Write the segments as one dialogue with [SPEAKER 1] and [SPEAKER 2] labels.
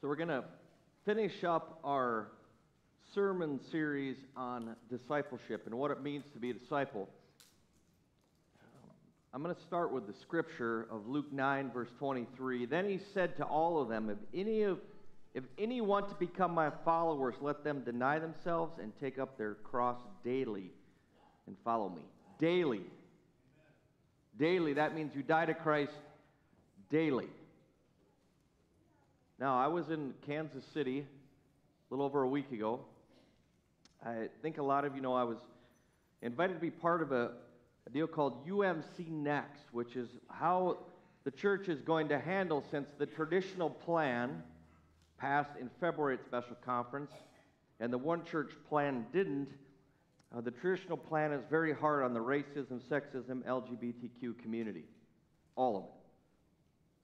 [SPEAKER 1] So we're going to finish up our sermon series on discipleship and what it means to be a disciple. I'm going to start with the scripture of Luke 9, verse 23. Then he said to all of them, If any of if any want to become my followers, let them deny themselves and take up their cross daily and follow me. Daily. Daily. That means you die to Christ daily. Now, I was in Kansas City a little over a week ago. I think a lot of you know I was invited to be part of a, a deal called UMC Next, which is how the church is going to handle since the traditional plan passed in February at special conference and the one church plan didn't. Uh, the traditional plan is very hard on the racism, sexism, LGBTQ community, all of it.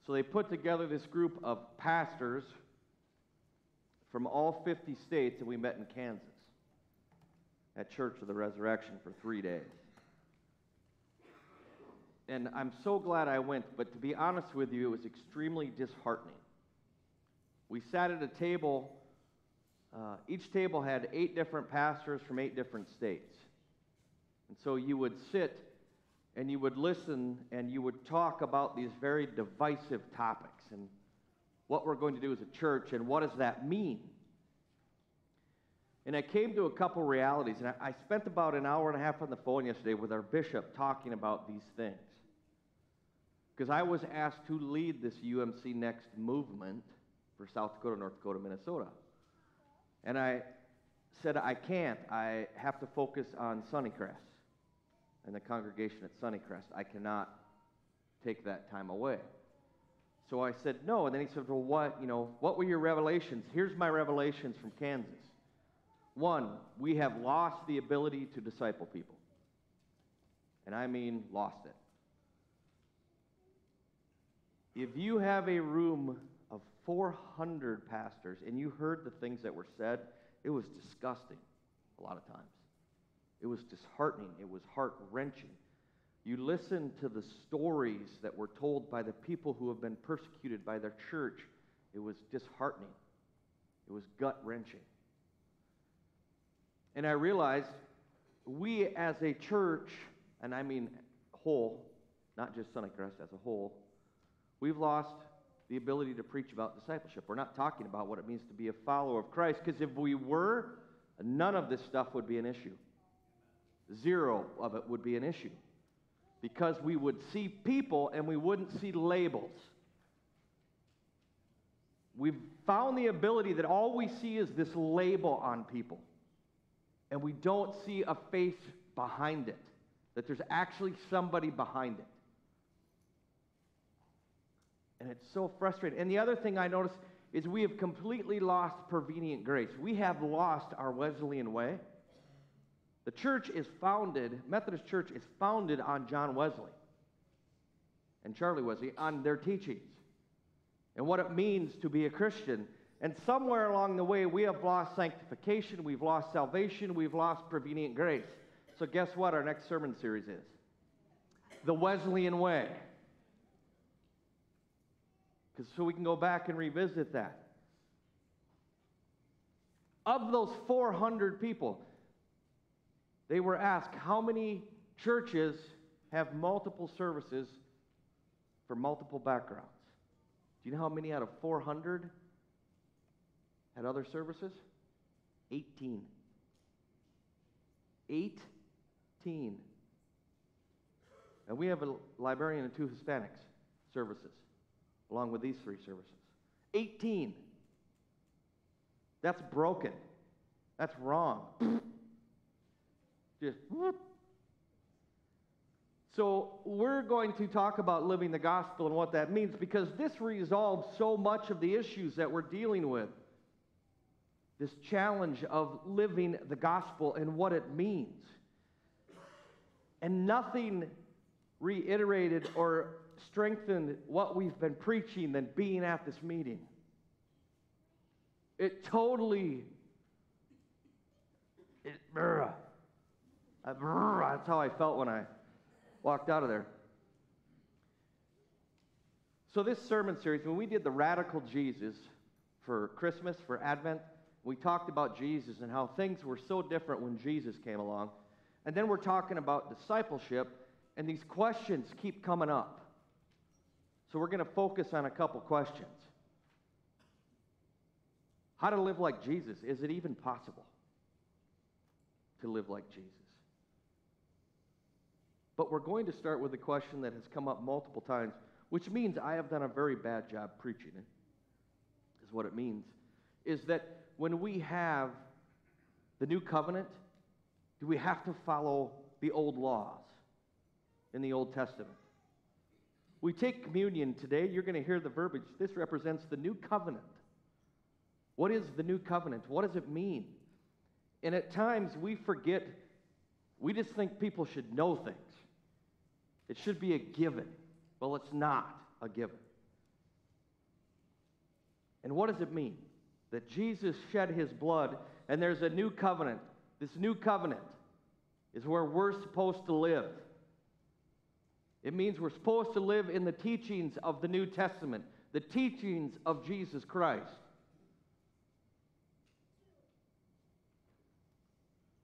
[SPEAKER 1] So they put together this group of pastors from all 50 states, and we met in Kansas at Church of the Resurrection for three days. And I'm so glad I went, but to be honest with you, it was extremely disheartening. We sat at a table, uh, each table had eight different pastors from eight different states. And so you would sit and you would listen and you would talk about these very divisive topics and what we're going to do as a church and what does that mean. And I came to a couple realities, and I, I spent about an hour and a half on the phone yesterday with our bishop talking about these things. Because I was asked to lead this UMC Next movement for South Dakota, North Dakota, Minnesota. And I said, I can't. I have to focus on Sunnycrest and the congregation at Sunnycrest. I cannot take that time away. So I said, no. And then he said, well, what, you know, what were your revelations? Here's my revelations from Kansas. One, we have lost the ability to disciple people. And I mean lost it. If you have a room of 400 pastors and you heard the things that were said, it was disgusting a lot of times. It was disheartening. It was heart wrenching. You listen to the stories that were told by the people who have been persecuted by their church. It was disheartening. It was gut wrenching. And I realized we as a church, and I mean whole, not just Sunnycrest as a whole, we've lost the ability to preach about discipleship. We're not talking about what it means to be a follower of Christ, because if we were, none of this stuff would be an issue. Zero of it would be an issue. Because we would see people and we wouldn't see labels. We've found the ability that all we see is this label on people. And we don't see a face behind it, that there's actually somebody behind it. And it's so frustrating. And the other thing I notice is we have completely lost prevenient grace. We have lost our Wesleyan way. The church is founded, Methodist Church is founded on John Wesley and Charlie Wesley, on their teachings and what it means to be a Christian. And somewhere along the way, we have lost sanctification, we've lost salvation, we've lost prevenient grace. So, guess what our next sermon series is? The Wesleyan Way. Because so we can go back and revisit that. Of those 400 people, they were asked how many churches have multiple services for multiple backgrounds. Do you know how many out of 400 had other services? 18. 18. And we have a Liberian and two Hispanics services, along with these three services. 18. That's broken. That's wrong. Just whoop. So, we're going to talk about living the gospel and what that means because this resolves so much of the issues that we're dealing with. This challenge of living the gospel and what it means. And nothing reiterated or strengthened what we've been preaching than being at this meeting. It totally, it, that's how I felt when I walked out of there. So, this sermon series, when we did the Radical Jesus for Christmas, for Advent. We talked about Jesus and how things were so different when Jesus came along. And then we're talking about discipleship, and these questions keep coming up. So we're going to focus on a couple questions. How to live like Jesus? Is it even possible to live like Jesus? But we're going to start with a question that has come up multiple times, which means I have done a very bad job preaching it, is what it means. Is that when we have the new covenant, do we have to follow the old laws in the Old Testament? We take communion today, you're going to hear the verbiage. This represents the new covenant. What is the new covenant? What does it mean? And at times we forget, we just think people should know things. It should be a given. Well, it's not a given. And what does it mean? That Jesus shed his blood and there's a new covenant. This new covenant is where we're supposed to live. It means we're supposed to live in the teachings of the New Testament, the teachings of Jesus Christ.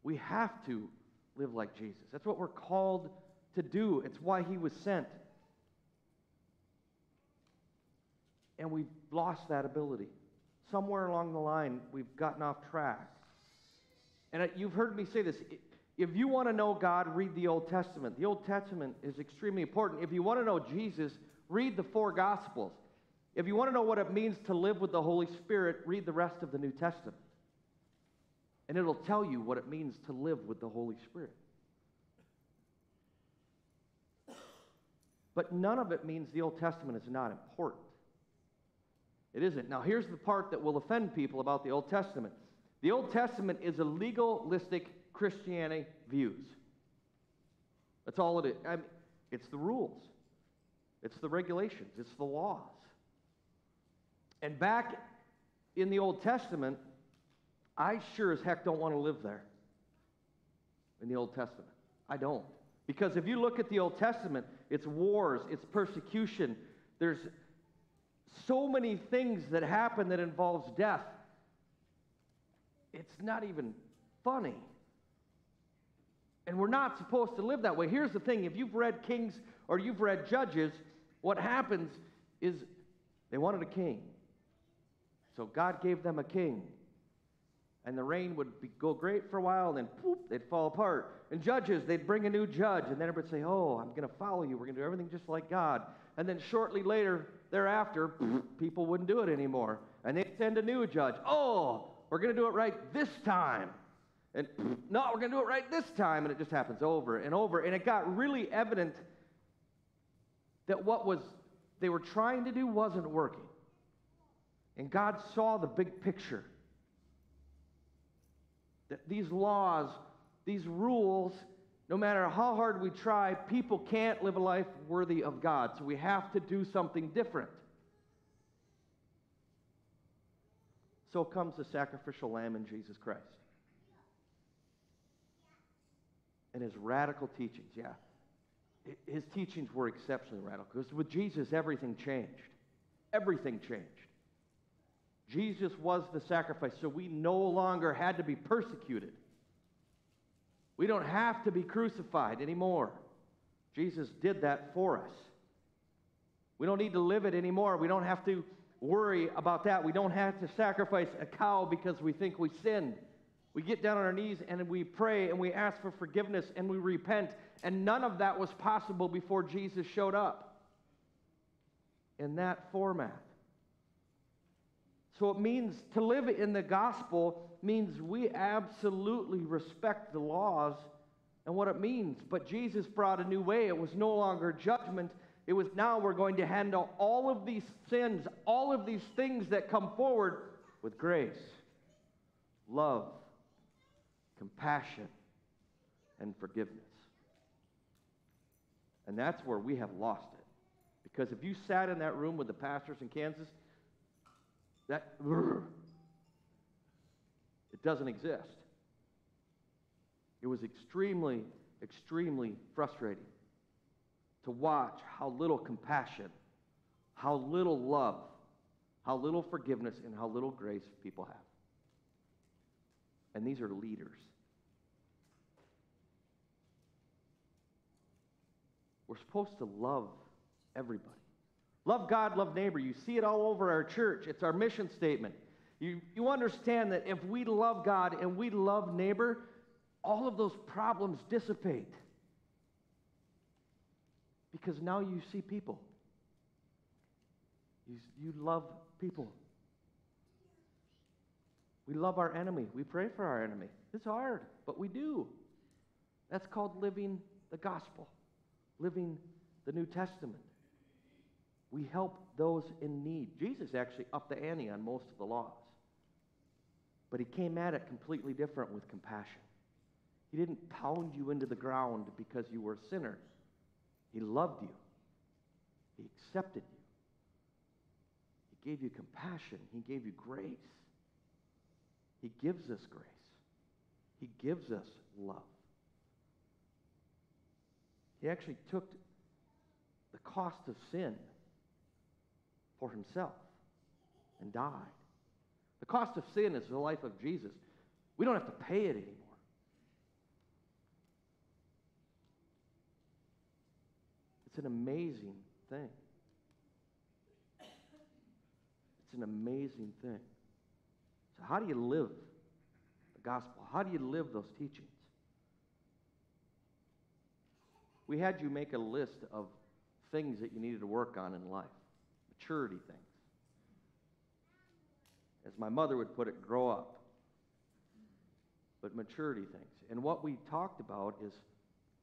[SPEAKER 1] We have to live like Jesus. That's what we're called to do. It's why he was sent. And we've lost that ability. Somewhere along the line, we've gotten off track. And you've heard me say this. If you want to know God, read the Old Testament. The Old Testament is extremely important. If you want to know Jesus, read the four Gospels. If you want to know what it means to live with the Holy Spirit, read the rest of the New Testament. And it'll tell you what it means to live with the Holy Spirit. But none of it means the Old Testament is not important. It isn't. Now, here's the part that will offend people about the Old Testament the Old Testament is a legalistic Christianity views. That's all it is. I mean, it's the rules, it's the regulations, it's the laws. And back in the Old Testament, I sure as heck don't want to live there in the Old Testament. I don't. Because if you look at the Old Testament, it's wars, it's persecution. There's so many things that happen that involves death. It's not even funny. And we're not supposed to live that way. Here's the thing if you've read Kings or you've read Judges, what happens is they wanted a king. So God gave them a king and the reign would be, go great for a while, and then poof, they'd fall apart. And judges, they'd bring a new judge, and then everybody'd say, Oh, I'm going to follow you. We're going to do everything just like God. And then shortly later, thereafter, people wouldn't do it anymore. And they'd send a new judge. Oh, we're going to do it right this time. And no, we're going to do it right this time. And it just happens over and over. And it got really evident that what was they were trying to do wasn't working. And God saw the big picture these laws, these rules, no matter how hard we try, people can't live a life worthy of God. So we have to do something different. So comes the sacrificial lamb in Jesus Christ. And his radical teachings, yeah. His teachings were exceptionally radical because with Jesus, everything changed. Everything changed. Jesus was the sacrifice, so we no longer had to be persecuted. We don't have to be crucified anymore. Jesus did that for us. We don't need to live it anymore. We don't have to worry about that. We don't have to sacrifice a cow because we think we sinned. We get down on our knees and we pray and we ask for forgiveness and we repent. And none of that was possible before Jesus showed up in that format. So it means to live in the gospel means we absolutely respect the laws and what it means. But Jesus brought a new way. It was no longer judgment. It was now we're going to handle all of these sins, all of these things that come forward with grace, love, compassion, and forgiveness. And that's where we have lost it. Because if you sat in that room with the pastors in Kansas, that it doesn't exist. It was extremely, extremely frustrating to watch how little compassion, how little love, how little forgiveness and how little grace people have. And these are leaders. We're supposed to love everybody. Love God, love neighbor. You see it all over our church. It's our mission statement. You, you understand that if we love God and we love neighbor, all of those problems dissipate. Because now you see people. You, you love people. We love our enemy. We pray for our enemy. It's hard, but we do. That's called living the gospel, living the New Testament. We help those in need. Jesus actually upped the ante on most of the laws. But he came at it completely different with compassion. He didn't pound you into the ground because you were a sinner. He loved you. He accepted you. He gave you compassion. He gave you grace. He gives us grace. He gives us love. He actually took the cost of sin for himself and died. The cost of sin is the life of Jesus. We don't have to pay it anymore. It's an amazing thing. It's an amazing thing. So, how do you live the gospel? How do you live those teachings? We had you make a list of things that you needed to work on in life, maturity things. As my mother would put it, grow up. But maturity things. And what we talked about is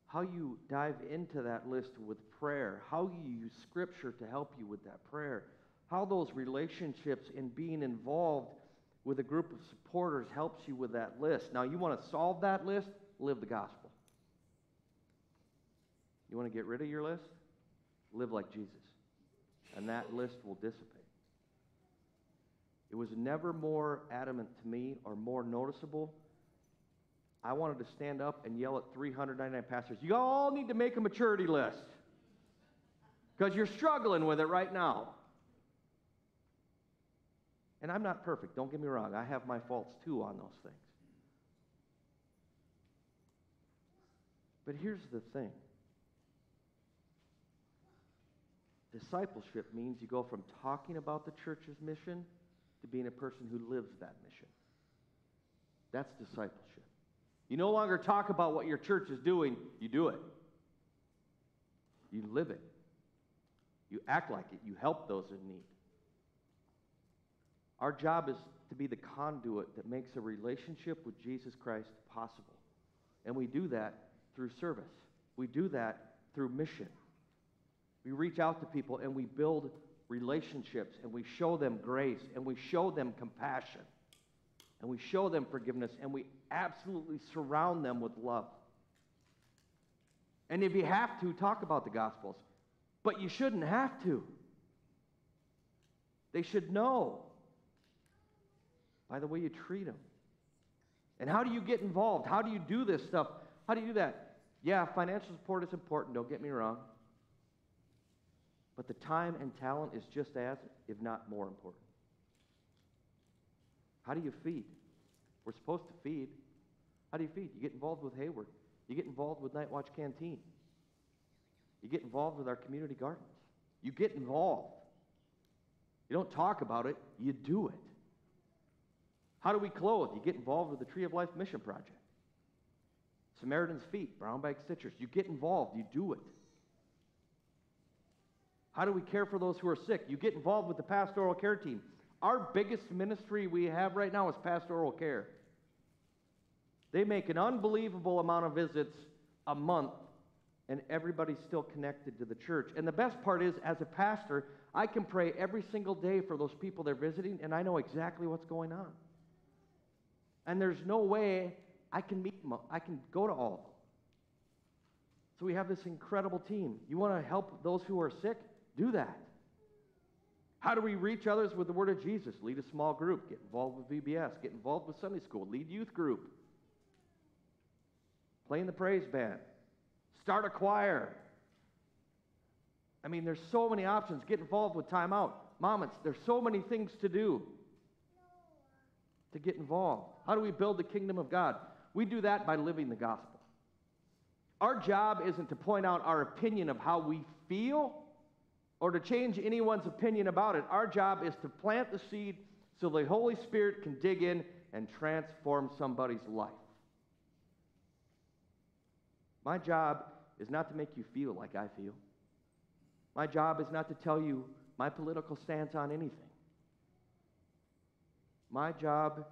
[SPEAKER 1] how you dive into that list with prayer, how you use Scripture to help you with that prayer, how those relationships and being involved with a group of supporters helps you with that list. Now, you want to solve that list? Live the gospel. You want to get rid of your list? Live like Jesus. And that list will dissipate. It was never more adamant to me or more noticeable I wanted to stand up and yell at 399 pastors, you all need to make a maturity list because you're struggling with it right now. And I'm not perfect, don't get me wrong. I have my faults too on those things. But here's the thing discipleship means you go from talking about the church's mission to being a person who lives that mission. That's discipleship. You no longer talk about what your church is doing, you do it. You live it. You act like it. You help those in need. Our job is to be the conduit that makes a relationship with Jesus Christ possible. And we do that through service, we do that through mission. We reach out to people and we build relationships and we show them grace and we show them compassion and we show them forgiveness and we absolutely surround them with love. And if you have to, talk about the Gospels. But you shouldn't have to. They should know by the way you treat them. And how do you get involved? How do you do this stuff? How do you do that? Yeah, financial support is important, don't get me wrong. But the time and talent is just as, if not more important. How do you feed? We're supposed to feed. How do you feed? You get involved with Hayward. You get involved with Night Watch Canteen. You get involved with our community gardens. You get involved. You don't talk about it, you do it. How do we clothe? You get involved with the Tree of Life Mission Project. Samaritan's Feet, Brown Bag Stitchers. You get involved, you do it. How do we care for those who are sick? You get involved with the pastoral care team. Our biggest ministry we have right now is pastoral care. They make an unbelievable amount of visits a month, and everybody's still connected to the church. And the best part is, as a pastor, I can pray every single day for those people they're visiting, and I know exactly what's going on. And there's no way I can meet them, I can go to all of them. So we have this incredible team. You want to help those who are sick? Do that. How do we reach others with the word of Jesus? Lead a small group, get involved with VBS, get involved with Sunday school, lead youth group, play in the praise band, start a choir. I mean, there's so many options. Get involved with Time Out. There's so many things to do to get involved. How do we build the kingdom of God? We do that by living the gospel. Our job isn't to point out our opinion of how we feel or to change anyone's opinion about it. Our job is to plant the seed so the Holy Spirit can dig in and transform somebody's life. My job is not to make you feel like I feel. My job is not to tell you my political stance on anything. My job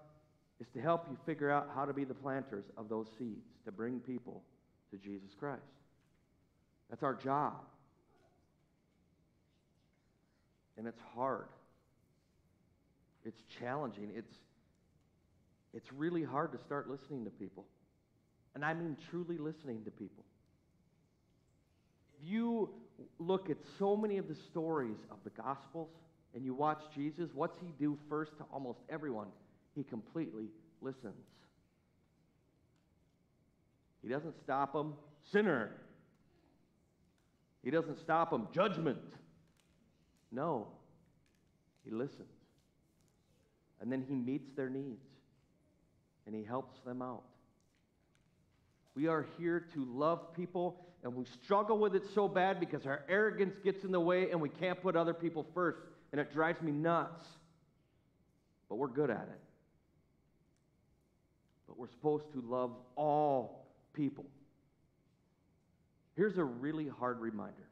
[SPEAKER 1] is to help you figure out how to be the planters of those seeds to bring people to Jesus Christ. That's our job. And it's hard. It's challenging. It's, it's really hard to start listening to people. And I mean truly listening to people. If you look at so many of the stories of the Gospels and you watch Jesus, what's he do first to almost everyone? He completely listens. He doesn't stop them, sinner. He doesn't stop them, judgment. No, he listens. And then he meets their needs and he helps them out. We are here to love people, and we struggle with it so bad because our arrogance gets in the way and we can't put other people first, and it drives me nuts. But we're good at it. But we're supposed to love all people. Here's a really hard reminder.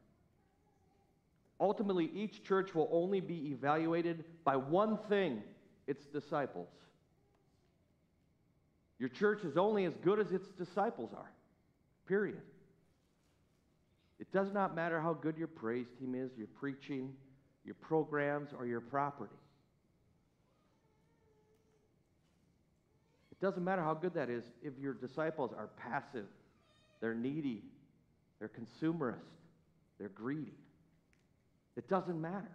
[SPEAKER 1] Ultimately, each church will only be evaluated by one thing its disciples. Your church is only as good as its disciples are, period. It does not matter how good your praise team is, your preaching, your programs, or your property. It doesn't matter how good that is if your disciples are passive, they're needy, they're consumerist, they're greedy. It doesn't matter.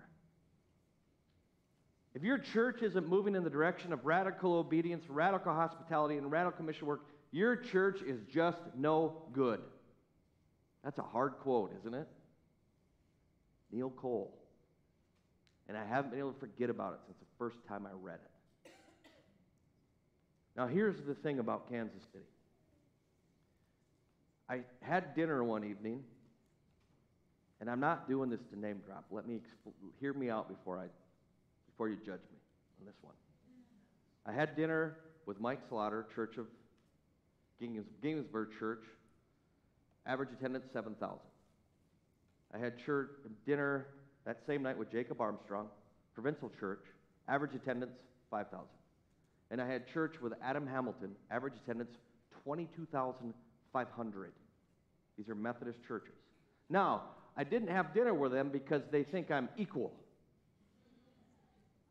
[SPEAKER 1] If your church isn't moving in the direction of radical obedience, radical hospitality, and radical mission work, your church is just no good. That's a hard quote, isn't it? Neil Cole. And I haven't been able to forget about it since the first time I read it. Now, here's the thing about Kansas City. I had dinner one evening, and I'm not doing this to name drop. Let me hear me out before I before you judge me on this one. I had dinner with Mike Slaughter, Church of Ginghamsburg Church, average attendance 7,000. I had church dinner that same night with Jacob Armstrong, Providence Church, average attendance 5,000. And I had church with Adam Hamilton, average attendance 22,500. These are Methodist churches. Now, I didn't have dinner with them because they think I'm equal.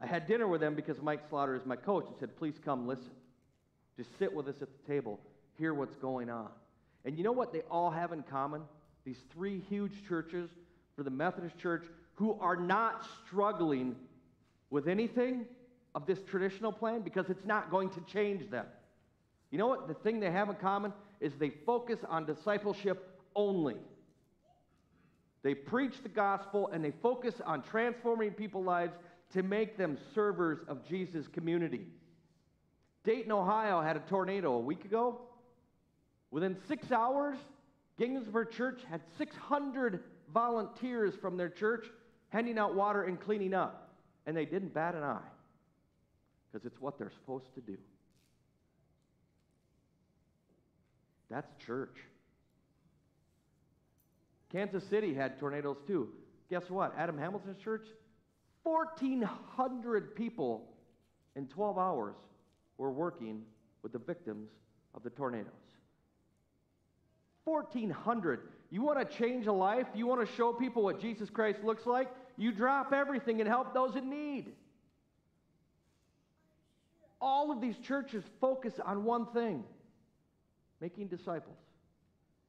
[SPEAKER 1] I had dinner with them because Mike Slaughter is my coach and said, please come listen. Just sit with us at the table, hear what's going on. And you know what they all have in common? These three huge churches for the Methodist Church who are not struggling with anything of this traditional plan because it's not going to change them. You know what? The thing they have in common is they focus on discipleship only. They preach the gospel and they focus on transforming people's lives to make them servers of Jesus' community. Dayton, Ohio had a tornado a week ago. Within six hours, Ginghamsburg Church had 600 volunteers from their church handing out water and cleaning up. And they didn't bat an eye because it's what they're supposed to do. That's church. Kansas City had tornadoes too. Guess what? Adam Hamilton's church 1,400 people in 12 hours were working with the victims of the tornadoes. 1,400. You want to change a life? You want to show people what Jesus Christ looks like? You drop everything and help those in need. All of these churches focus on one thing making disciples.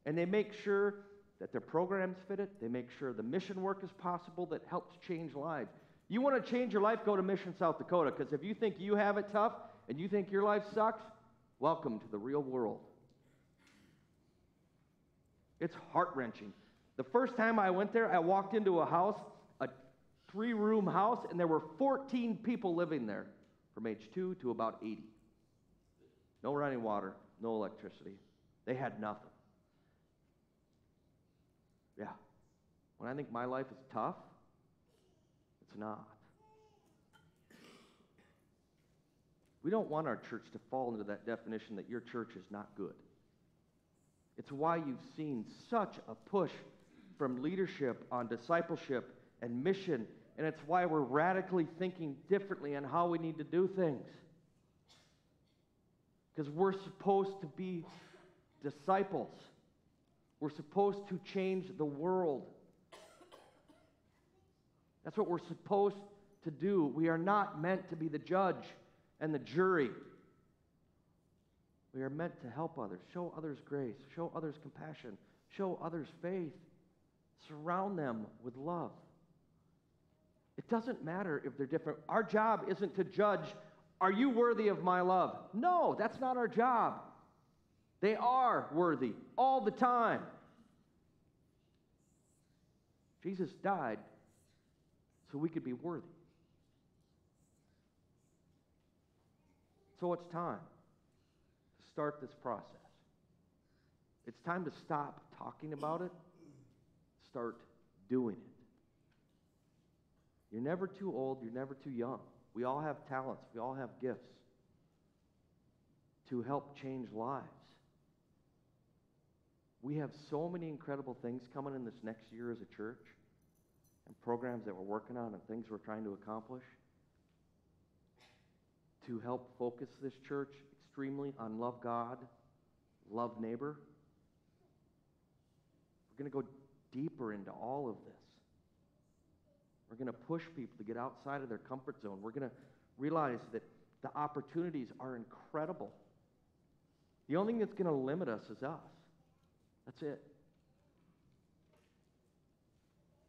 [SPEAKER 1] And they make sure that their programs fit it, they make sure the mission work is possible that helps change lives. You want to change your life, go to Mission South Dakota, because if you think you have it tough and you think your life sucks, welcome to the real world. It's heart wrenching. The first time I went there, I walked into a house, a three room house, and there were 14 people living there from age 2 to about 80. No running water, no electricity. They had nothing. Yeah. When I think my life is tough, it's not. We don't want our church to fall into that definition that your church is not good. It's why you've seen such a push from leadership on discipleship and mission, and it's why we're radically thinking differently on how we need to do things. Because we're supposed to be disciples, we're supposed to change the world. That's what we're supposed to do. We are not meant to be the judge and the jury. We are meant to help others, show others grace, show others compassion, show others faith, surround them with love. It doesn't matter if they're different. Our job isn't to judge, are you worthy of my love? No, that's not our job. They are worthy all the time. Jesus died so we could be worthy. So it's time to start this process. It's time to stop talking about it, start doing it. You're never too old, you're never too young. We all have talents, we all have gifts to help change lives. We have so many incredible things coming in this next year as a church and programs that we're working on and things we're trying to accomplish to help focus this church extremely on love God, love neighbor. We're going to go deeper into all of this. We're going to push people to get outside of their comfort zone. We're going to realize that the opportunities are incredible. The only thing that's going to limit us is us. That's it.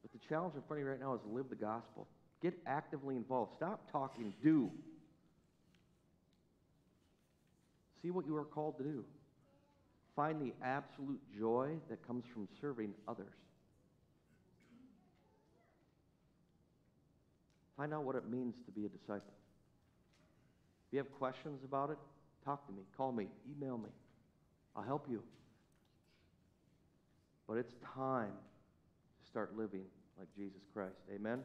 [SPEAKER 1] But the challenge in front of you right now is live the gospel. Get actively involved. Stop talking, do. See what you are called to do. Find the absolute joy that comes from serving others. Find out what it means to be a disciple. If you have questions about it, talk to me, call me, email me. I'll help you. But it's time to start living like Jesus Christ. Amen?